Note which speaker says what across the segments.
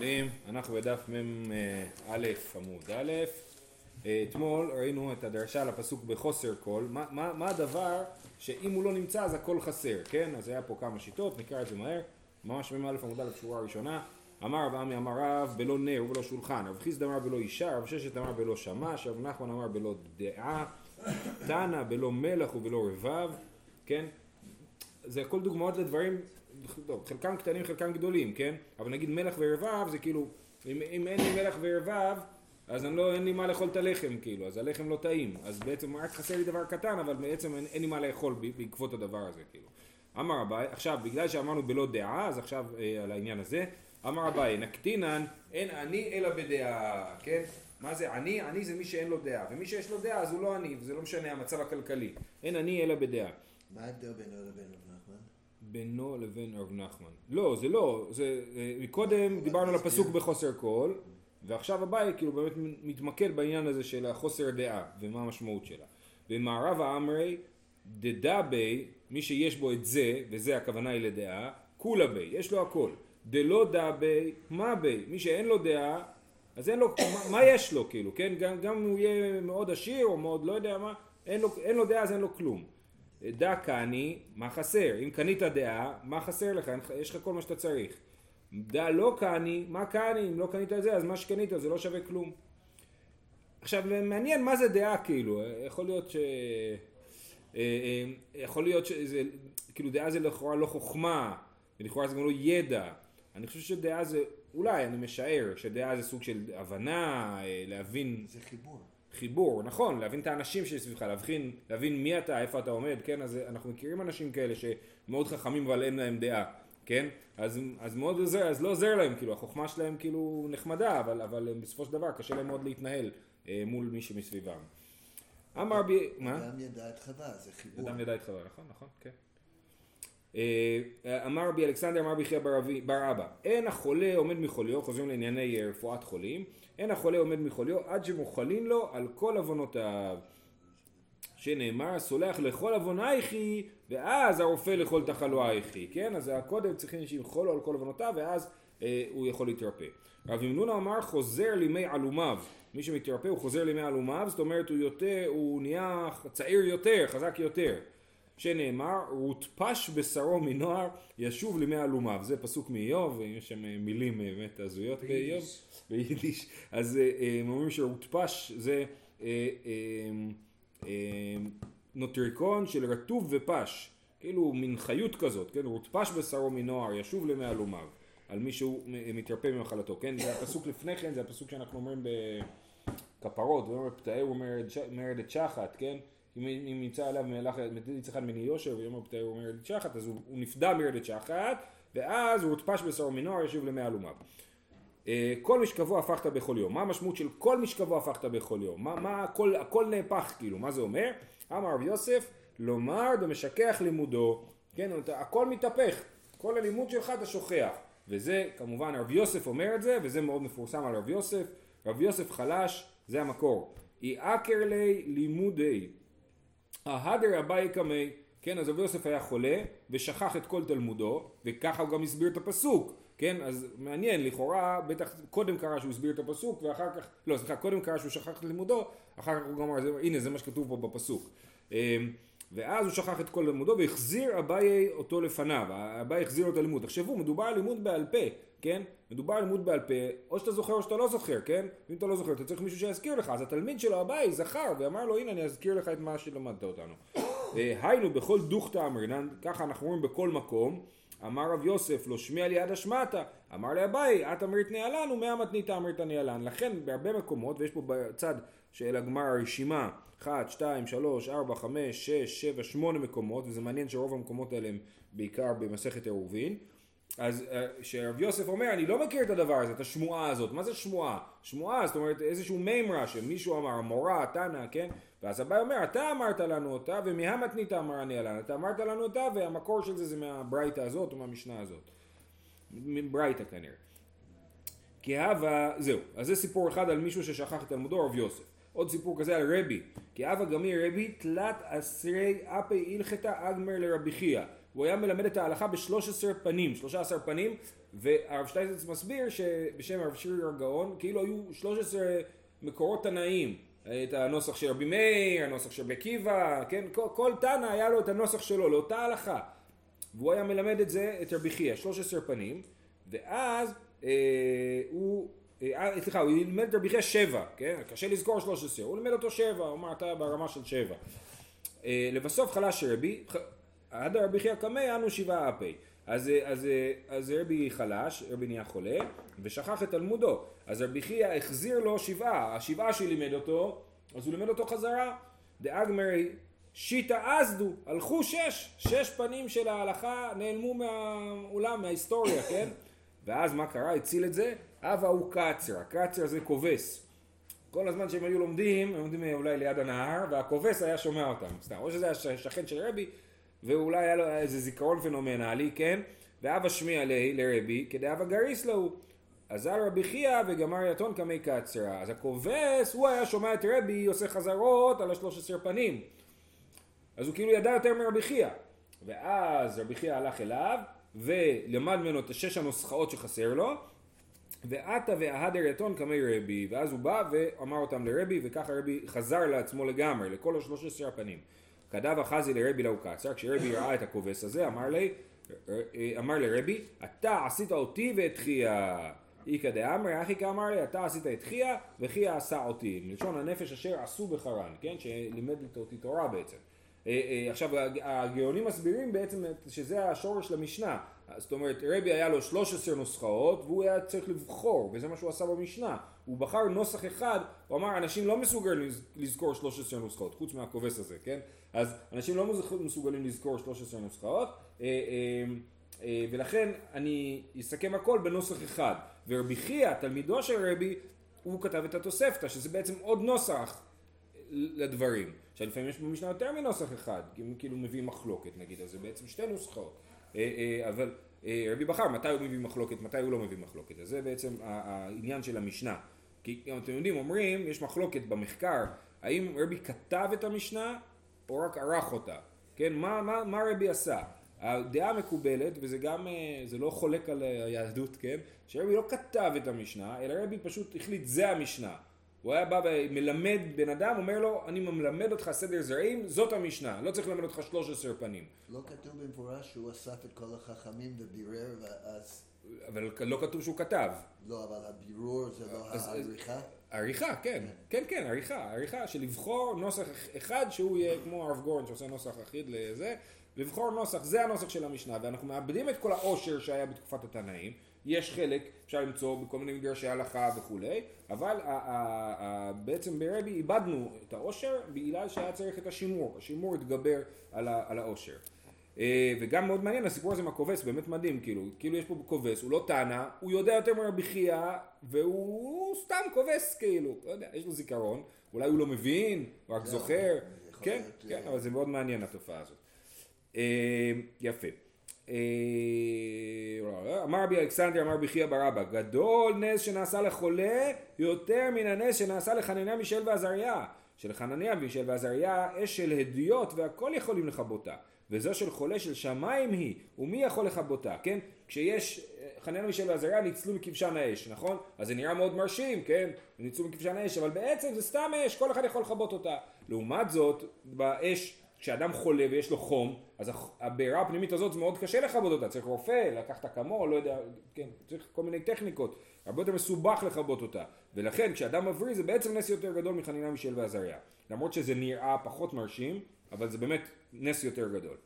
Speaker 1: הלימודים, אנחנו בדף מ"א עמוד א', אה, אתמול ראינו את הדרשה לפסוק בחוסר קול, מה, מה, מה הדבר שאם הוא לא נמצא אז הכל חסר, כן? אז היה פה כמה שיטות, נקרא את זה מהר, ממש מ"א עמוד א' שורה ראשונה, אמר רב עמי אמר רב בלא נר ובלא שולחן, רב חיסד אמר בלא אישה, רב ששת אמר בלא שמש, רב נחמן אמר בלא דעה, תנא בלא מלח ובלא רבב, כן? זה הכל דוגמאות לדברים טוב, חלקם קטנים חלקם גדולים, כן? אבל נגיד מלח ורבב זה כאילו, אם, אם אין לי מלח ורבב אז אני לא, אין לי מה לאכול את הלחם כאילו, אז הלחם לא טעים, אז בעצם רק חסר לי דבר קטן, אבל בעצם אין, אין לי מה לאכול בעקבות הדבר הזה כאילו. אמר אביי, עכשיו בגלל שאמרנו בלא דעה, אז עכשיו אה, על העניין הזה, אמר אביי, נקטינן אין אני אלא בדעה, כן? מה זה עני? עני זה מי שאין לו דעה, ומי שיש לו דעה אז הוא לא עני, וזה לא משנה המצב הכלכלי. אין עני אלא בדעה.
Speaker 2: מה ההבדל בינו לבין רב נחמן?
Speaker 1: בינו לבין רב נחמן. לא, זה לא, זה, אה, מקודם דיברנו על הפסוק בחוסר קול, ועכשיו הבית כאילו באמת מתמקד בעניין הזה של החוסר דעה, ומה המשמעות שלה. במערב האמרי, דדה בי, מי שיש בו את זה, וזה הכוונה היא לדעה, כולה בי, יש לו הכל. דלא דא בי, מה בי, מי שאין לו דעה, אז אין לו, מה, מה יש לו כאילו, כן? גם, גם אם הוא יהיה מאוד עשיר או מאוד לא יודע מה, אין לו, אין לו דעה אז אין לו כלום. דע קני, מה חסר? אם קנית דעה, מה חסר לך? יש לך כל מה שאתה צריך. דע לא קני, מה קני? אם לא קנית את זה, אז מה שקנית זה לא שווה כלום. עכשיו, מעניין מה זה דעה כאילו, יכול להיות ש... אה, אה, יכול להיות שזה, כאילו דעה זה לכאורה לא חוכמה, ולכאורה זה גם לא ידע. אני חושב שדעה זה, אולי, אני משער, שדעה זה סוג של הבנה, אה, להבין...
Speaker 2: זה חיבור.
Speaker 1: חיבור, נכון, להבין את האנשים שסביבך, להבין, להבין מי אתה, איפה אתה עומד, כן, אז אנחנו מכירים אנשים כאלה שמאוד חכמים אבל אין להם דעה, כן, אז, אז מאוד עוזר, אז לא עוזר להם, כאילו, החוכמה שלהם כאילו נחמדה, אבל, אבל בסופו של דבר קשה להם מאוד להתנהל אה, מול מי שמסביבם. אמר בי, מה?
Speaker 2: אדם ידע את חווה, זה חיבור.
Speaker 1: אדם ידע את חווה, נכון, נכון, כן. אה, אמר רבי אלכסנדר אמר בי בר אבא אין החולה עומד מחוליו חוזרים לענייני רפואת חולים אין החולה עומד מחוליו עד שמוכלין לו על כל עוונותיו שנאמר סולח לכל עוונייך ואז הרופא לכל תחלואייך כן? אז קודם צריכים שימחול לו על כל עוונותיו ואז אה, הוא יכול להתרפא. רב ימנונה אמר חוזר לימי עלומיו מי שמתרפא הוא חוזר לימי עלומיו זאת אומרת הוא יותר הוא נהיה צעיר יותר חזק יותר שנאמר רוטפש בשרו מנוער ישוב לימי עלומיו. זה פסוק מאיוב יש שם מילים באמת הזויות באיוב ביידיש. אז אה, אה, הם אומרים שרוטפש זה אה, נוטריקון של רטוב ופש. כאילו מין חיות כזאת כן? רוטפש בשרו מנוער ישוב לימי עלומיו. על מי שהוא מתרפא ממחלתו כן? זה הפסוק לפני כן זה הפסוק שאנחנו אומרים בכפרות הוא אומר פתאהו מרד את שחת כן אם נמצא עליו מלאך אחד מני יושר ויאמר פתאי הוא מרדת שחת אז הוא, הוא נפדה מרדת שחת ואז הוא הוטפש בשרו מנוער ישיב למי עלומיו. אה, כל משכבו הפכת בכל יום. מה המשמעות של כל משכבו הפכת בכל יום? מה, מה הכל, הכל נהפך כאילו, מה זה אומר? אמר רב יוסף, לומר דמשכח לימודו, כן, הכל מתהפך, כל הלימוד שלך אתה שוכח. וזה כמובן רב יוסף אומר את זה, וזה מאוד מפורסם על רב יוסף. רב יוסף חלש, זה המקור. אי אקר לי לימודי ההדר אביי קמי, כן, אז רבי יוסף היה חולה ושכח את כל תלמודו, וככה הוא גם הסביר את הפסוק, כן, אז מעניין, לכאורה, בטח קודם קרה שהוא הסביר את הפסוק, ואחר כך, לא, סליחה, קודם קרה שהוא שכח את לימודו, אחר כך הוא גם אמר, הנה זה מה שכתוב פה בפסוק. ואז הוא שכח את כל לימודו והחזיר אביי אותו לפניו, אביי החזיר אותו לימוד. תחשבו, מדובר על לימוד בעל פה, כן? מדובר על לימוד בעל פה, או שאתה זוכר או שאתה לא זוכר, כן? אם אתה לא זוכר, אתה צריך מישהו שיזכיר לך. אז התלמיד שלו אביי זכר ואמר לו, הנה אני אזכיר לך את מה שלמדת אותנו. היינו בכל דוכתא אמרינן, ככה אנחנו אומרים בכל מקום. אמר רב יוסף לא שמיע לי עד השמעתה אמר לאביי את אמרית ניהלן ומאה מתנית אמרית ניהלן לכן בהרבה מקומות ויש פה בצד של הגמר הרשימה 1, 2, 3, 4, 5, 6, 7, 8 מקומות וזה מעניין שרוב המקומות האלה הם בעיקר במסכת עירובין. אז שרב יוסף אומר אני לא מכיר את הדבר הזה את השמועה הזאת. מה זה שמועה? שמועה זאת אומרת איזשהו מימרה שמישהו אמר המורה תנא כן? ואז הבא אומר אתה אמרת לנו אותה ומהמתנית אמרני עלן אתה אמרת לנו אותה והמקור של זה זה מהברייתא הזאת או מהמשנה הזאת. מברייתא כנראה. כי הווה זהו. אז זה סיפור אחד על מישהו ששכח את תלמודו רב יוסף עוד סיפור כזה על רבי כי הווה גמי רבי תלת עשרי אפי הלכתה אגמר לרבי חייא הוא היה מלמד את ההלכה ב-13 פנים, 13 פנים, והרב שטייזץ מסביר שבשם הרב שיר הגאון, כאילו היו 13 מקורות תנאיים. את הנוסח של רבי מאיר, הנוסח של רבי עקיבא, כן? כל, כל תנא היה לו את הנוסח שלו, לאותה הלכה. והוא היה מלמד את זה, את רבי חייא, 13 פנים, ואז אה, הוא, סליחה, הוא לימד את רבי חייא שבע, כן? קשה לזכור 13, הוא לימד אותו שבע, הוא אמר אתה ברמה של שבע. אה, לבסוף חלש רבי, עד רבי חייא קמא אנו שבעה אפי. אז, אז, אז רבי חלש, רבי נהיה חולה, ושכח את תלמודו. אז רבי חייא החזיר לו שבעה, השבעה שלימד אותו, אז הוא לימד אותו חזרה. דאגמרי שיטה אזדו, הלכו שש, שש פנים של ההלכה נעלמו מהעולם, מההיסטוריה, כן? ואז מה קרה? הציל את זה? אבא הוא קצר, הקצר זה כובס. כל הזמן שהם היו לומדים, הם לומדים אולי ליד הנהר, והכובס היה שומע אותם, סתם. או שזה היה שכן של רבי, ואולי היה לו איזה זיכרון פנומנלי, כן? ואבא שמיע לרבי, כדי אבא גריס לו. אזל רבי חייא וגמר יתון קמי קצרה. אז הכובס, הוא היה שומע את רבי עושה חזרות על השלוש עשר פנים. אז הוא כאילו ידע יותר מרבי חייא. ואז רבי חייא הלך אליו, ולמד ממנו את השש הנוסחאות שחסר לו, ועתה וההדר יתון קמי רבי, ואז הוא בא ואמר אותם לרבי, וככה רבי חזר לעצמו לגמרי, לכל השלוש עשר הפנים. כדב אחזי לרבי לאו קצר, כשרבי ראה את הכובס הזה, אמר לי, אמר לרבי, אתה עשית אותי ואת חייא. איכא דאמרי, אחי כאמר לי, אתה עשית את חייא, וחייא עשה אותי. מלשון הנפש אשר עשו בחרן, כן? שלימד אותי תורה בעצם. אה, אה, עכשיו הגאונים מסבירים בעצם שזה השורש למשנה. זאת אומרת רבי היה לו 13 נוסחאות והוא היה צריך לבחור וזה מה שהוא עשה במשנה. הוא בחר נוסח אחד הוא אמר אנשים לא מסוגלים לזכור 13 נוסחאות חוץ מהכובס הזה כן? אז אנשים לא מסוגלים לזכור 13 נוסחאות אה, ולכן אני אסכם הכל בנוסח אחד. ורבי חייא תלמידו של רבי הוא כתב את התוספתא שזה בעצם עוד נוסח לדברים. עכשיו לפעמים יש במשנה יותר מנוסח אחד, כי הם כאילו מביאים מחלוקת נגיד, אז זה בעצם שתי נוסחאות. אה, אה, אבל אה, רבי בחר מתי הוא מביא מחלוקת, מתי הוא לא מביא מחלוקת. אז זה בעצם העניין של המשנה. כי אתם יודעים, אומרים, יש מחלוקת במחקר, האם רבי כתב את המשנה או רק ערך אותה. כן, מה, מה, מה רבי עשה? הדעה המקובלת, וזה גם, זה לא חולק על היהדות, כן? שרבי לא כתב את המשנה, אלא רבי פשוט החליט זה המשנה. הוא היה בא ומלמד בן אדם, אומר לו, אני מלמד אותך סדר זרעים, זאת המשנה, לא צריך ללמד אותך 13 פנים.
Speaker 2: לא כתוב במפורש שהוא אסף את כל החכמים ובירר ואז...
Speaker 1: אבל לא כתוב שהוא כתב.
Speaker 2: לא, אבל הבירור זה לא העריכה?
Speaker 1: עריכה, כן, כן, כן, עריכה, עריכה של לבחור נוסח אחד שהוא יהיה כמו הרב גורן שעושה נוסח אחיד לזה, לבחור נוסח, זה הנוסח של המשנה, ואנחנו מאבדים את כל העושר שהיה בתקופת התנאים. יש חלק, אפשר למצוא בכל מיני מדרשי הלכה וכולי, אבל בעצם ברבי איבדנו את העושר בגלל שהיה צריך את השימור, השימור התגבר על, העושר. אה, וגם מאוד מעניין הסיפור הזה עם הכובס, באמת מדהים, כאילו, כאילו יש פה כובס, הוא לא טענה, הוא יודע יותר מרבי חייא, והוא סתם כובס, כאילו, לא יודע, יש לו זיכרון, אולי הוא לא מבין, הוא רק זוכר, כן, כן, אבל זה מאוד מעניין התופעה הזאת. אה, יפה. אה, אמר רבי אלכסנדר אמר בחייא ברבא גדול נס שנעשה לחולה יותר מן הנס שנעשה לחנניה מישל ועזריה. שלחנניה מישל ועזריה אש של הדיוט והכל יכולים לכבותה וזו של חולה של שמיים היא ומי יכול לכבותה כן? כשיש חנניה מישל ועזריה ניצלו מכבשן האש נכון? אז זה נראה מאוד מרשים כן? ניצלו מכבשן האש אבל בעצם זה סתם אש כל אחד יכול לכבות אותה. לעומת זאת באש כשאדם חולה ויש לו חום, אז הבעירה הפנימית הזאת זה מאוד קשה לכבות אותה, צריך רופא, לקחת אקמול, לא יודע, כן, צריך כל מיני טכניקות, הרבה יותר מסובך לכבות אותה, ולכן כשאדם מבריא זה בעצם נס יותר גדול מחנינה מישל ועזריה, למרות שזה נראה פחות מרשים, אבל זה באמת נס יותר גדול.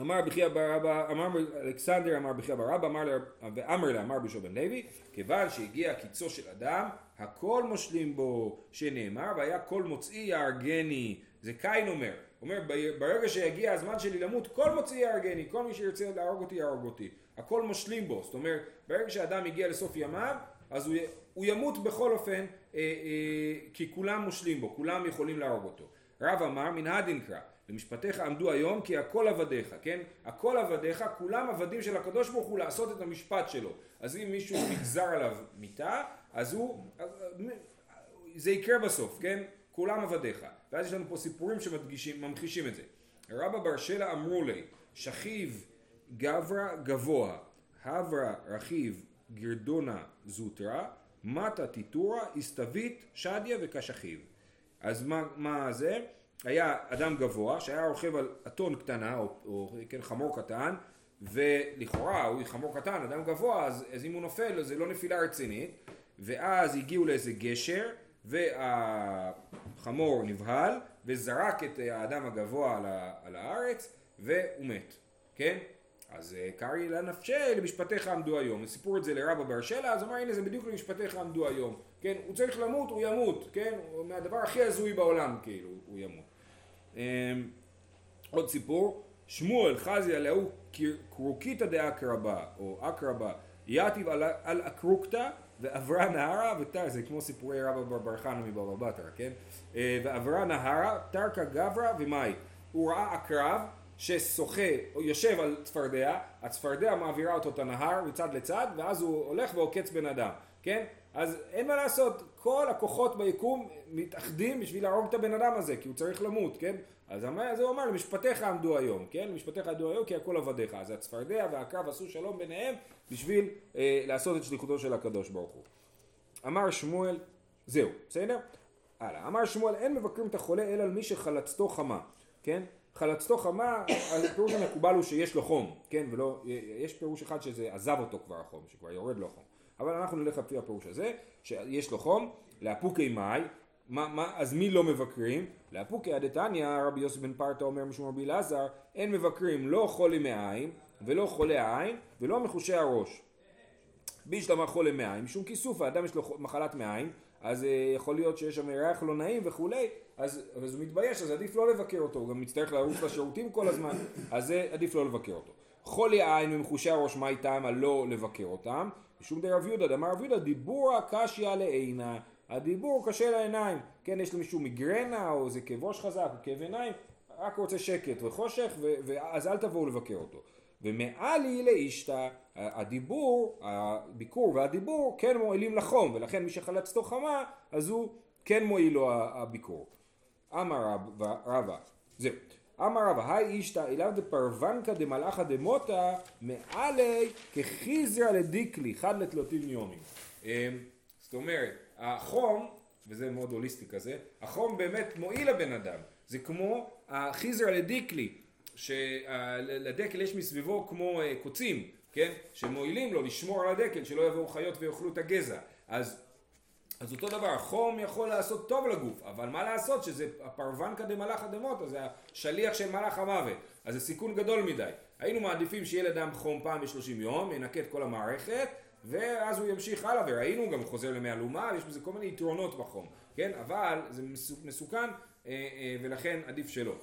Speaker 1: אמר בחייא בר אבא, אמר אלכסנדר אמר בחייא בר אבא, אמר ואמר לה אמר בשו בן לוי, כיוון שהגיע קיצו של אדם, הכל מושלים בו, שנאמר, והיה כל מוצאי יהרגני זה קין אומר, אומר ברגע שיגיע הזמן שלי למות כל מוציא יהרגני, כל מי שירצה להרוג אותי יהרוג אותי, הכל משלים בו, זאת אומרת ברגע שאדם הגיע לסוף ימיו אז הוא, הוא ימות בכל אופן אה, אה, כי כולם מושלים בו, כולם יכולים להרוג אותו. רב אמר מנהדין קרא במשפטיך עמדו היום כי הכל עבדיך, כן? הכל עבדיך, כולם עבדים של הקדוש ברוך הוא לעשות את המשפט שלו. אז אם מישהו נגזר עליו מיתה, אז הוא, זה יקרה בסוף, כן? כולם עבדיך. ואז יש לנו פה סיפורים שממחישים את זה. רבא בר שלה אמרו לי, שכיב גברא גבוה, הברא רכיב גרדונה זוטרה, מטה טיטורה, הסתווית, שדיה וקשחיב. אז מה, מה זה? היה אדם גבוה שהיה רוכב על אתון קטנה, או, או כן, חמור קטן, ולכאורה הוא חמור קטן, אדם גבוה, אז, אז אם הוא נופל זה לא נפילה רצינית, ואז הגיעו לאיזה גשר, והחמור נבהל, וזרק את האדם הגבוה על הארץ, והוא מת, כן? אז אה, קרעי לנפשי למשפטיך עמדו היום. סיפור את זה לרבא בר שלה, אז אמר הנה זה בדיוק למשפטיך עמדו היום. כן, הוא צריך למות, הוא ימות, כן? הוא מהדבר הכי הזוי בעולם, כאילו, הוא ימות. אמ, עוד סיפור, שמואל חזי עליהו קרוקיתא דאקרבה, או אקרבה, יתיב על, על אקרוקתא ועברה נהרה ותר, זה כמו סיפורי רבא בר בר חנה מבבא בתרא, כן? אה, ועברה נהרה, תרקה גברא ומאי. הוא ראה עקרב ששוחה, יושב על צפרדע, הצפרדע מעבירה אותו את הנהר מצד לצד, ואז הוא הולך ועוקץ בן אדם, כן? אז אין מה לעשות, כל הכוחות ביקום מתאחדים בשביל להרוג את הבן אדם הזה, כי הוא צריך למות, כן? אז הוא אמר, למשפטיך עמדו היום, כן? למשפטיך עמדו היום כי הכל עבדיך. אז הצפרדע והקרב עשו שלום ביניהם בשביל אה, לעשות את שליחותו של הקדוש ברוך הוא. אמר שמואל, זהו, בסדר? הלאה. אמר שמואל, אין מבקרים את החולה אלא על מי שחלצתו חמה, כן? חלצתו חמה, הפירוש המקובל הוא שיש לו חום, כן? ולא, יש פירוש אחד שזה עזב אותו כבר החום, שכבר יורד לו חום. אבל אנחנו נלך לפי הפירוש הזה, שיש לו חום, לאפוקי מאי, מה, מה, אז מי לא מבקרים? לאפוקי הדתניא, רבי יוסף בן פרטה אומר משום רבי אלעזר, אין מבקרים לא חולי מעיים, ולא חולי העין, ולא מחושי הראש. בישלמה חולה מעיים, משום כיסוף, האדם יש לו מחלת מעיים, אז אה, יכול להיות שיש שם ריח לא נעים וכולי, אז, אז הוא מתבייש, אז עדיף לא לבקר אותו, הוא גם מצטרך לרוץ לשירותים כל הזמן, אז זה עדיף לא לבקר אותו. חולי העין ומחושי הראש, מה איתם? הלא לבקר אותם. משום דרב יהודה, דמר רב יהודה, דיבורה קשיא לעינה. הדיבור קשה לעיניים. כן, יש למישהו מיגרנה, או איזה כאב ראש חזק, או כאב עיניים, רק רוצה שקט וחושך, ואז אל תבואו לבקר אותו. ומעלי לאישתא, הדיבור, הביקור והדיבור כן מועילים לחום, ולכן מי שחלצתו חמה, אז הוא כן מועיל לו הביקור. אמר רבא, זהו. אמר רבא, היי אישתא אליו דפרוונקא דמלאכא דמותא מעלי כחיזרא לדיקלי, חד לתלותים יומים. אמ, זאת אומרת, החום, וזה מאוד הוליסטי כזה, החום באמת מועיל לבן אדם. זה כמו החיזרא לדיקלי, שלדקל יש מסביבו כמו אה, קוצים, כן? שמועילים לו לשמור על הדקל, שלא יבואו חיות ויאכלו את הגזע. אז אז אותו דבר, חום יכול לעשות טוב לגוף, אבל מה לעשות שזה הפרוונקא דמלאך הדמותא, זה השליח של מלאך המוות, אז זה סיכון גדול מדי. היינו מעדיפים שיהיה לאדם חום פעם בשלושים יום, ינקה את כל המערכת, ואז הוא ימשיך הלאה, וראינו, גם חוזר למי אלומה, יש בזה כל מיני יתרונות בחום, כן? אבל זה מסוכן, אה, אה, ולכן עדיף שלא.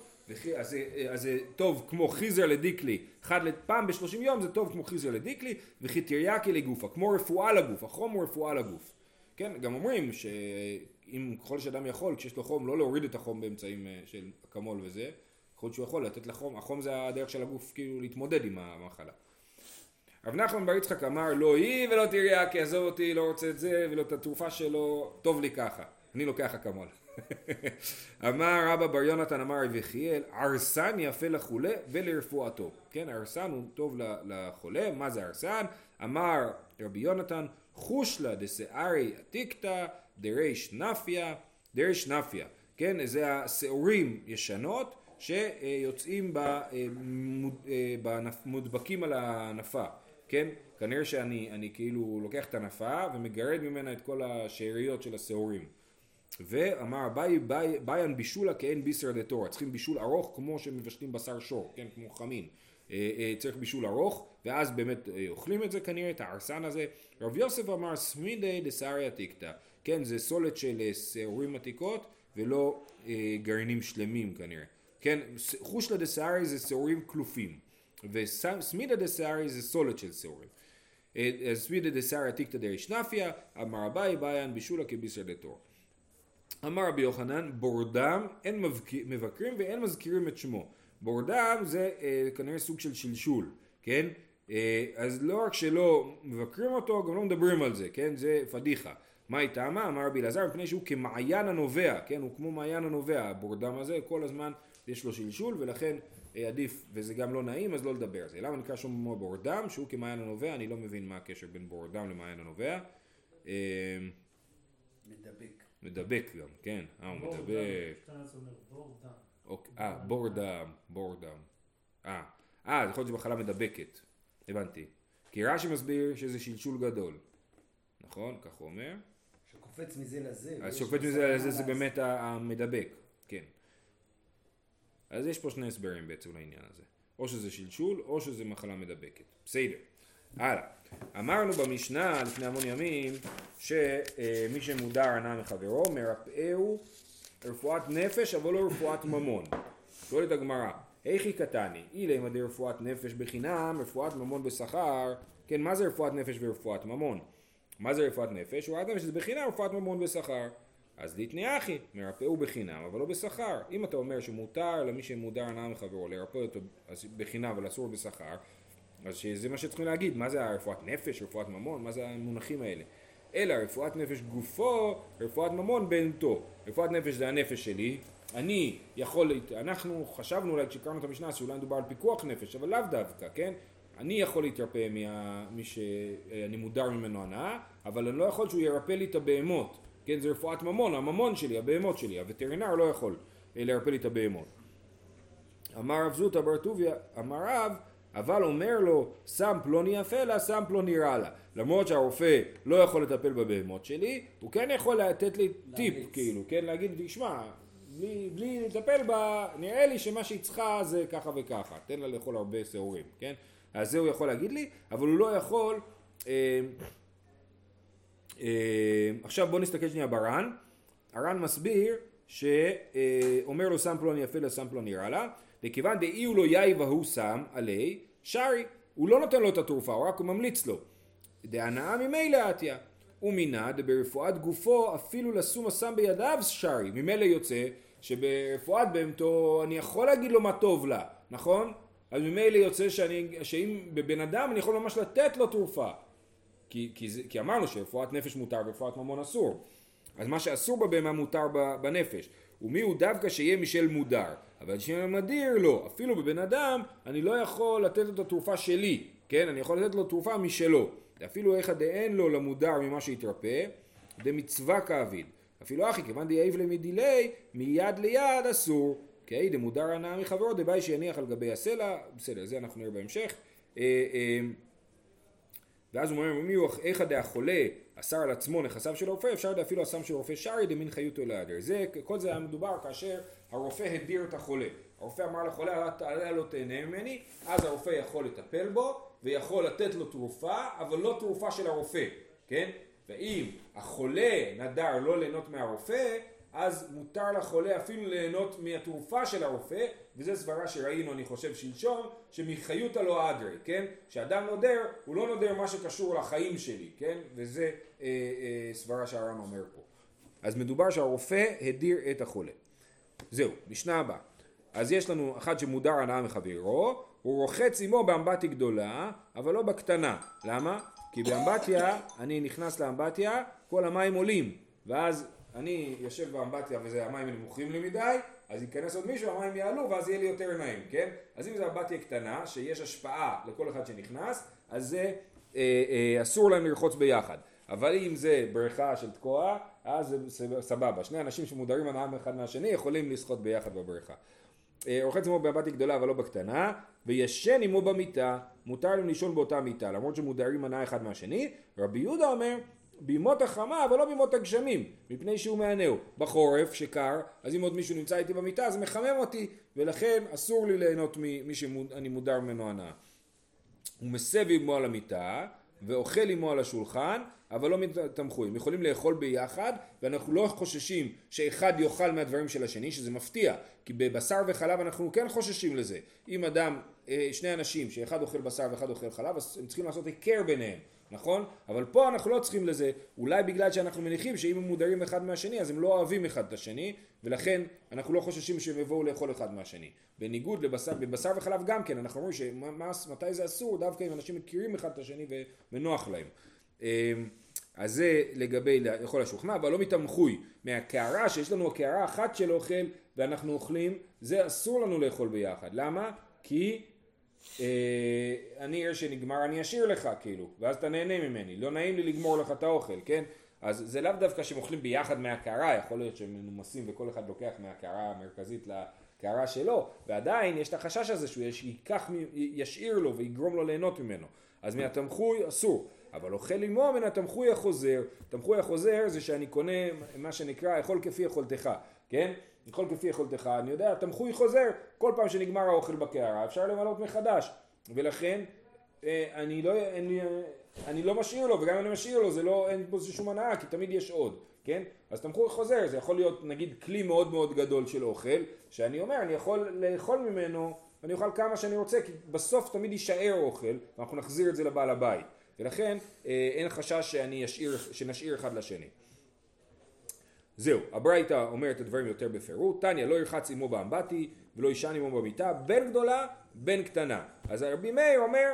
Speaker 1: אז, אז זה טוב כמו חיזר לדיקלי, אחד פעם בשלושים יום זה טוב כמו חיזר לדיקלי, וכי תרייקי לגופה, כמו רפואה לגוף, החום הוא רפואה לגוף. כן, גם אומרים שאם ככל שאדם יכול, כשיש לו חום, לא להוריד את החום באמצעים אה, של אקמול וזה, יכול שהוא יכול לתת לחום, החום זה הדרך של הגוף כאילו להתמודד עם המחלה. רב נחמן בר יצחק אמר לא היא ולא תראה עזוב אותי לא רוצה את זה ולא את התרופה שלו טוב לי ככה אני לוקח אקמול. אמר רבא בר יונתן אמר רבי יחיאל ערסן יפה לחולה ולרפואתו. כן ערסן הוא טוב לחולה. מה זה ערסן אמר רבי יונתן חושלה דשערי עתיקתא דריש נפיה, דריש נפיה, כן, זה השעורים ישנות שיוצאים אה, מודבקים על הנפה, כן, כנראה שאני אני כאילו לוקח את הנפה ומגרד ממנה את כל השאריות של השעורים. ואמר אביי ובעיין בישולא כעין בישרא דתורא, צריכים בישול ארוך כמו שמבשלים בשר שור, כן, כמו חמין. אה, אה, צריך בישול ארוך, ואז באמת אה, אוכלים את זה כנראה, את הערסן הזה. רב יוסף אמר סמידא דשערי עתיקתא, כן, זה סולת של שעורים עתיקות ולא גרעינים שלמים כנראה. כן, חושלה דסארי זה שעורים כלופים, וסמידה דסארי זה סולת של שעורים. סמידה דסארי עתיקתא דריש נפיה, אמר אביי ביין בישולה כביסר דתור. אמר רבי יוחנן, בורדם אין מבקרים ואין מזכירים את שמו. בורדם זה אה, כנראה סוג של שלשול, כן? אה, אז לא רק שלא מבקרים אותו, גם לא מדברים על זה, כן? זה פדיחה. מה היא טעמה? אמר רבי אלעזר, מפני שהוא כמעיין הנובע, כן? הוא כמו מעיין הנובע, הבורדם הזה, כל הזמן יש לו שלשול, ולכן אה, עדיף, וזה גם לא נעים, אז לא לדבר על זה. למה נקרא שום כמו בור דם, שהוא כמעיין הנובע, אני לא מבין מה הקשר בין בור דם למעיין הנובע. אה,
Speaker 2: מדבק.
Speaker 1: מדבק גם, כן, אה, הוא מדבק. אה, בור דם, בור דם. אה, אה, יכול להיות שמחלה מדבקת. הבנתי. כי רש"י מסביר שזה שלשול גדול. נכון? כך הוא אומר.
Speaker 3: שקופץ מזה לזה.
Speaker 1: אז
Speaker 3: לו
Speaker 1: מזה לזה זה. באמת המדבק, כן. אז יש פה שני הסברים בעצם לעניין הזה. או שזה שלשול, או שזה מחלה מדבקת. בסדר. הלאה. אמרנו במשנה לפני המון ימים, שמי שמודר הנאה מחברו, מרפאהו רפואת נפש, אבל לא רפואת ממון. שואלת הגמרא, היכי קטני, אילמה דרפואת נפש בחינם, רפואת ממון בשכר, כן, מה זה רפואת נפש ורפואת ממון? מה זה רפואת נפש? רפואת נפש זה בחינם, רפואת ממון בשכר. אז ליתני אחי, מרפאו בחינם, אבל לא בשכר. אם אתה אומר שמותר למי שמודר הנאה מחברו לרפא אותו בחינם אבל אסור בשכר, אז שזה מה שצריכים להגיד, מה זה הרפואת נפש, רפואת ממון, מה זה המונחים האלה. אלא רפואת נפש גופו, רפואת ממון בהמתו. רפואת נפש זה הנפש שלי, אני יכול, אנחנו חשבנו אולי כשקראנו את המשנה שאולי מדובר על פיקוח נפש, אבל לאו דווקא, כן? אני יכול להתרפא ממי שאני מודר ממנו הנאה, אבל אני לא יכול שהוא ירפא לי את הבהמות, כן? זה רפואת ממון, הממון שלי, הבהמות שלי, הווטרינר לא יכול אה, לרפא לי את הבהמות. אמר רב זוטא בר טוביה, אמר רב, אבל אומר לו, שם פלוני יפה לה, שם פלוני רע לה. למרות שהרופא לא יכול לטפל בבהמות שלי, הוא כן יכול לתת לי טיפ,
Speaker 3: להמליץ.
Speaker 1: כאילו, כן, להגיד, תשמע, בלי, בלי לטפל בה, נראה לי שמה שהיא צריכה זה ככה וככה, תן לה לאכול הרבה שעורים, כן? אז זה הוא יכול להגיד לי, אבל הוא לא יכול... אה, אה, עכשיו בוא נסתכל שנייה בר"ן. הר"ן מסביר שאומר לו שם פלוני יפה לו שם פלוני רע לה, וכיוון דאי הוא לא יאי והוא שם עלי, שרי. הוא לא נותן לו את התרופה, הוא רק ממליץ לו. דהנאה ממילא עטיה. ומינה דברפואת גופו אפילו לשום הסם בידיו שרי. ממילא יוצא שברפואת בהמתו אני יכול להגיד לו מה טוב לה, נכון? אז ממילא יוצא שאני, שאם בבן אדם אני יכול ממש לתת לו תרופה. כי, כי, זה, כי אמרנו שרפואת נפש מותר ורפואת ממון אסור. אז מה שאסור בבהמה מותר בנפש. ומי הוא דווקא שיהיה משל מודר. אבל שמדיר לו, אפילו בבן אדם, אני לא יכול לתת לו את התרופה שלי, כן? אני יכול לתת לו תרופה משלו. אפילו איך דאין לו למודר ממה שהתרפא, דמצווה כאביד. אפילו אחי, כיוון דייב למדילי, מיד ליד אסור. כי דמודר הנאה מחברו, דבאי שיניח על גבי הסלע, בסדר, זה אנחנו נראה בהמשך. ואז הוא אומר, הוא איכא דהחולה אסר על עצמו נכסיו של הרופא, אפשר אפילו אסם של רופא שרי דמין חיותו להדר. זה, כל זה היה מדובר כאשר הרופא הדיר את החולה. הרופא אמר לחולה, אתה לא תהנה ממני, אז הרופא יכול לטפל בו, ויכול לתת לו תרופה, אבל לא תרופה של הרופא, כן? ואם החולה נדר לא ליהנות מהרופא, אז מותר לחולה אפילו ליהנות מהתרופה של הרופא, וזו סברה שראינו אני חושב שלשום, שמחיותא לא אדרי, כן? שאדם נודר, הוא לא נודר מה שקשור לחיים שלי, כן? וזה אה, אה, סברה שהר"ן אומר פה. אז מדובר שהרופא הדיר את החולה. זהו, משנה הבאה. אז יש לנו אחד שמודר הנאה מחברו, הוא רוחץ עמו באמבטיה גדולה, אבל לא בקטנה. למה? כי באמבטיה, אני נכנס לאמבטיה, כל המים עולים, ואז אני יושב באמבטיה והמים נמוכים לי מדי, אז ייכנס עוד מישהו, המים יעלו ואז יהיה לי יותר נעים, כן? אז אם זו אמבטיה קטנה, שיש השפעה לכל אחד שנכנס, אז זה אה, אה, אסור להם לרחוץ ביחד. אבל אם זה בריכה של תקוע, אז זה סבבה. שני אנשים שמודרים הנאה אחד מהשני יכולים לשחות ביחד בבריכה. רוחץ עמו באמבטיה גדולה אבל לא בקטנה, וישן עמו במיטה, מותר להם לישון באותה מיטה, למרות שמודרים הנאה אחד מהשני. רבי יהודה אומר, בימות החמה אבל לא בימות הגשמים, מפני שהוא מענהו. בחורף שקר, אז אם עוד מישהו נמצא איתי במיטה אז מחמם אותי, ולכן אסור לי ליהנות ממי שאני מודר ממנו הנאה. הוא מסב עמו על המיטה, ואוכל עמו על השולחן, אבל לא תמכו. הם יכולים לאכול ביחד, ואנחנו לא חוששים שאחד יאכל מהדברים של השני, שזה מפתיע, כי בבשר וחלב אנחנו כן חוששים לזה. אם אדם, אה, שני אנשים, שאחד אוכל בשר ואחד אוכל חלב, אז הם צריכים לעשות היכר ביניהם, נכון? אבל פה אנחנו לא צריכים לזה, אולי בגלל שאנחנו מניחים שאם הם מודרים אחד מהשני, אז הם לא אוהבים אחד את השני, ולכן אנחנו לא חוששים שהם יבואו לאכול אחד מהשני. בניגוד לבשר, בבשר וחלב גם כן, אנחנו אומרים שמתי זה אסור, דווקא אם אנשים מכירים אחד את השני ונוח להם. אז זה לגבי לאכול השוכנה, אבל לא מתמחוי. מהקערה, שיש לנו קערה אחת של אוכל ואנחנו אוכלים, זה אסור לנו לאכול ביחד. למה? כי אני ער שנגמר, אני אשאיר לך, כאילו, ואז אתה נהנה ממני. לא נעים לי לגמור לך את האוכל, כן? אז זה לאו דווקא שהם אוכלים ביחד מהקערה, יכול להיות שהם מנומסים וכל אחד לוקח מהקערה המרכזית לקערה שלו, ועדיין יש את החשש הזה שהוא ייקח, ישאיר לו ויגרום לו ליהנות ממנו. אז מהתמחוי אסור. אבל אוכל עמו מן התמחוי החוזר. תמחוי החוזר זה שאני קונה מה שנקרא אכול כפי יכולתך, כן? אכול כפי יכולתך, אני יודע, תמחוי חוזר, כל פעם שנגמר האוכל בקערה אפשר למלות מחדש. ולכן אה, אני לא, אני, אני לא משאיר לו, וגם אם אני משאיר לו זה לא, אין פה שום הנאה, כי תמיד יש עוד, כן? אז תמחור חוזר, זה יכול להיות נגיד כלי מאוד מאוד גדול של אוכל, שאני אומר, אני יכול לאכול ממנו, אני אוכל כמה שאני רוצה, כי בסוף תמיד יישאר אוכל, ואנחנו נחזיר את זה לבעל הבית. ולכן אה, אין חשש שאני אשאיר, שנשאיר אחד לשני. זהו, הברייתא אומרת את הדברים יותר בפירוט, תניא לא ירחץ עמו באמבטי ולא יישן עמו במיטה, בין גדולה בין קטנה. אז רבי מאיר אומר,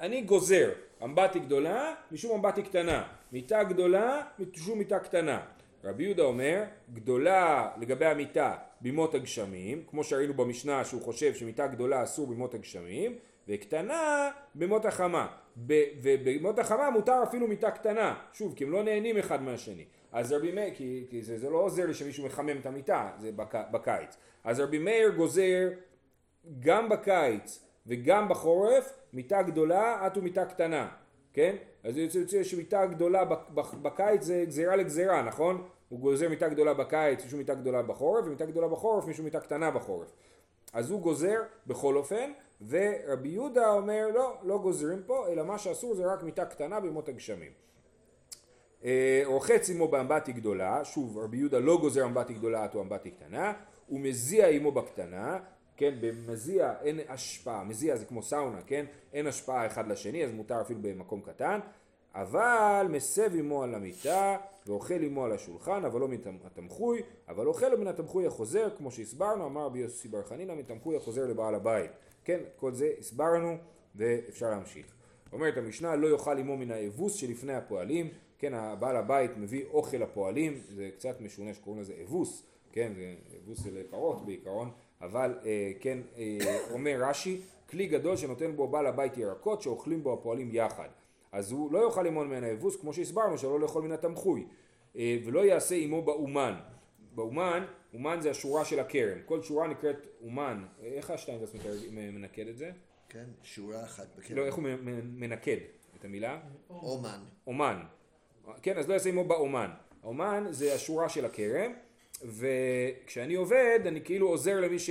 Speaker 1: אני גוזר אמבטי גדולה משום אמבטי קטנה, מיטה גדולה משום מיטה קטנה. רבי יהודה אומר, גדולה לגבי המיטה בימות הגשמים, כמו שראינו במשנה שהוא חושב שמיטה גדולה אסור בימות הגשמים, וקטנה בימות החמה. ובימות החמה מותר אפילו מיטה קטנה, שוב, כי הם לא נהנים אחד מהשני. אז רבי מאיר, כי, כי זה, זה לא עוזר לי שמישהו מחמם את המיטה, זה בק, בקיץ. אז רבי מאיר גוזר גם בקיץ וגם בחורף מיטה גדולה עד ומיטה קטנה, כן? אז יוצא יוצא שמיטה גדולה בק- בק- בקיץ זה גזירה לגזירה, נכון? הוא גוזר מיטה גדולה בקיץ משום מיטה גדולה בחורף, ומיטה גדולה בחורף משום מיטה קטנה בחורף. אז הוא גוזר בכל אופן, ורבי יהודה אומר לא, לא גוזרים פה, אלא מה שאסור זה רק מיטה קטנה בימות הגשמים. אה, רוחץ עמו באמבטי גדולה, שוב רבי יהודה לא גוזר אמבטי גדולה עד או אמבטי קטנה, הוא מזיע עמו בקטנה, כן, במזיע אין השפעה, מזיע זה כמו סאונה, כן, אין השפעה אחד לשני, אז מותר אפילו במקום קטן, אבל מסב עמו על המיטה, ואוכל עמו על השולחן, אבל לא מן התמחוי, אבל אוכל לו מן התמחוי החוזר, כמו שהסברנו, אמר רבי יוסי בר חנינא, מן תמחוי החוזר לבעל הבית. כן, כל זה הסברנו, ואפשר להמשיך. אומרת המשנה, לא יאכל עמו מן האבוס שלפני הפועלים, כן, הבעל הבית מביא אוכל לפועלים, זה קצת משונה שקוראים לזה אבוס, כן, זה אבוס של פרות בעיקרון, אבל אה, כן, אה, אומר רש"י, כלי גדול שנותן בו בעל הבית ירקות שאוכלים בו הפועלים יחד. אז הוא לא יאכל עמו מן האבוס, כמו שהסברנו, שלא לאכול מן התמחוי, אה, ולא יעשה עמו באומן. באומן, אומן זה השורה של הכרם, כל שורה נקראת אומן, איך השטיינדרס מנקד את זה?
Speaker 2: כן, שורה אחת בכרם.
Speaker 1: לא, איך הוא מנקד את המילה?
Speaker 2: אומן.
Speaker 1: אומן. כן, אז לא יעשה עמו באומן. האומן זה השורה של הכרם, וכשאני עובד, אני כאילו עוזר למי ש...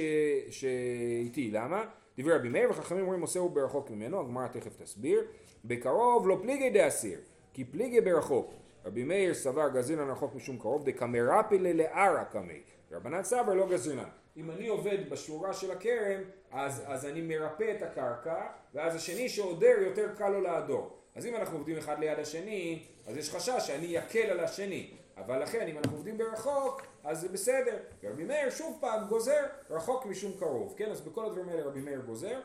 Speaker 1: שאיתי. למה? דברי רבי מאיר וחכמים אומרים מוסרו ברחוק ממנו, הגמרא תכף תסביר. בקרוב לא פליגי דאסיר, כי פליגי ברחוק. רבי מאיר סבר גזרינן רחוק משום קרוב, דקמרפילי לערא קמי. רבנן סבר לא גזרינן. אם אני עובד בשורה של הכרם, אז, אז אני מרפא את הקרקע, ואז השני שעודר יותר קל לו לעדור. אז אם אנחנו עובדים אחד ליד השני, אז יש חשש שאני יקל על השני. אבל לכן, אם אנחנו עובדים ברחוק, אז זה בסדר. ורבי מאיר שוב פעם גוזר רחוק משום קרוב. כן, אז בכל הדברים האלה רבי מאיר גוזר,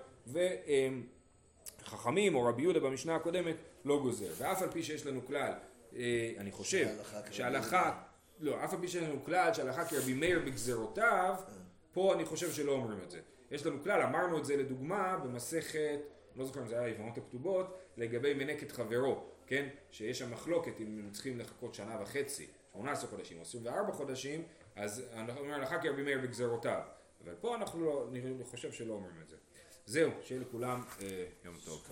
Speaker 1: וחכמים או רבי יהודה במשנה הקודמת לא גוזר. ואף על פי שיש לנו כלל, אה, אני חושב,
Speaker 2: שההלכה,
Speaker 1: לא, אף על פי שיש לנו כלל שההלכה כרבי מאיר בגזרותיו, פה אני חושב שלא אומרים את זה. יש לנו כלל, אמרנו את זה לדוגמה במסכת, לא זוכר אם זה היה יבמות הכתובות, לגבי מנקת חברו, כן? שיש שם מחלוקת אם הם צריכים לחכות שנה וחצי, 18 חודשים או 24 חודשים, אז אנחנו אומרים הלכה כרבי מאיר בגזרותיו. אבל פה אנחנו לא, אני חושב שלא אומרים את זה. זהו, שיהיה לכולם אה, יום טוב.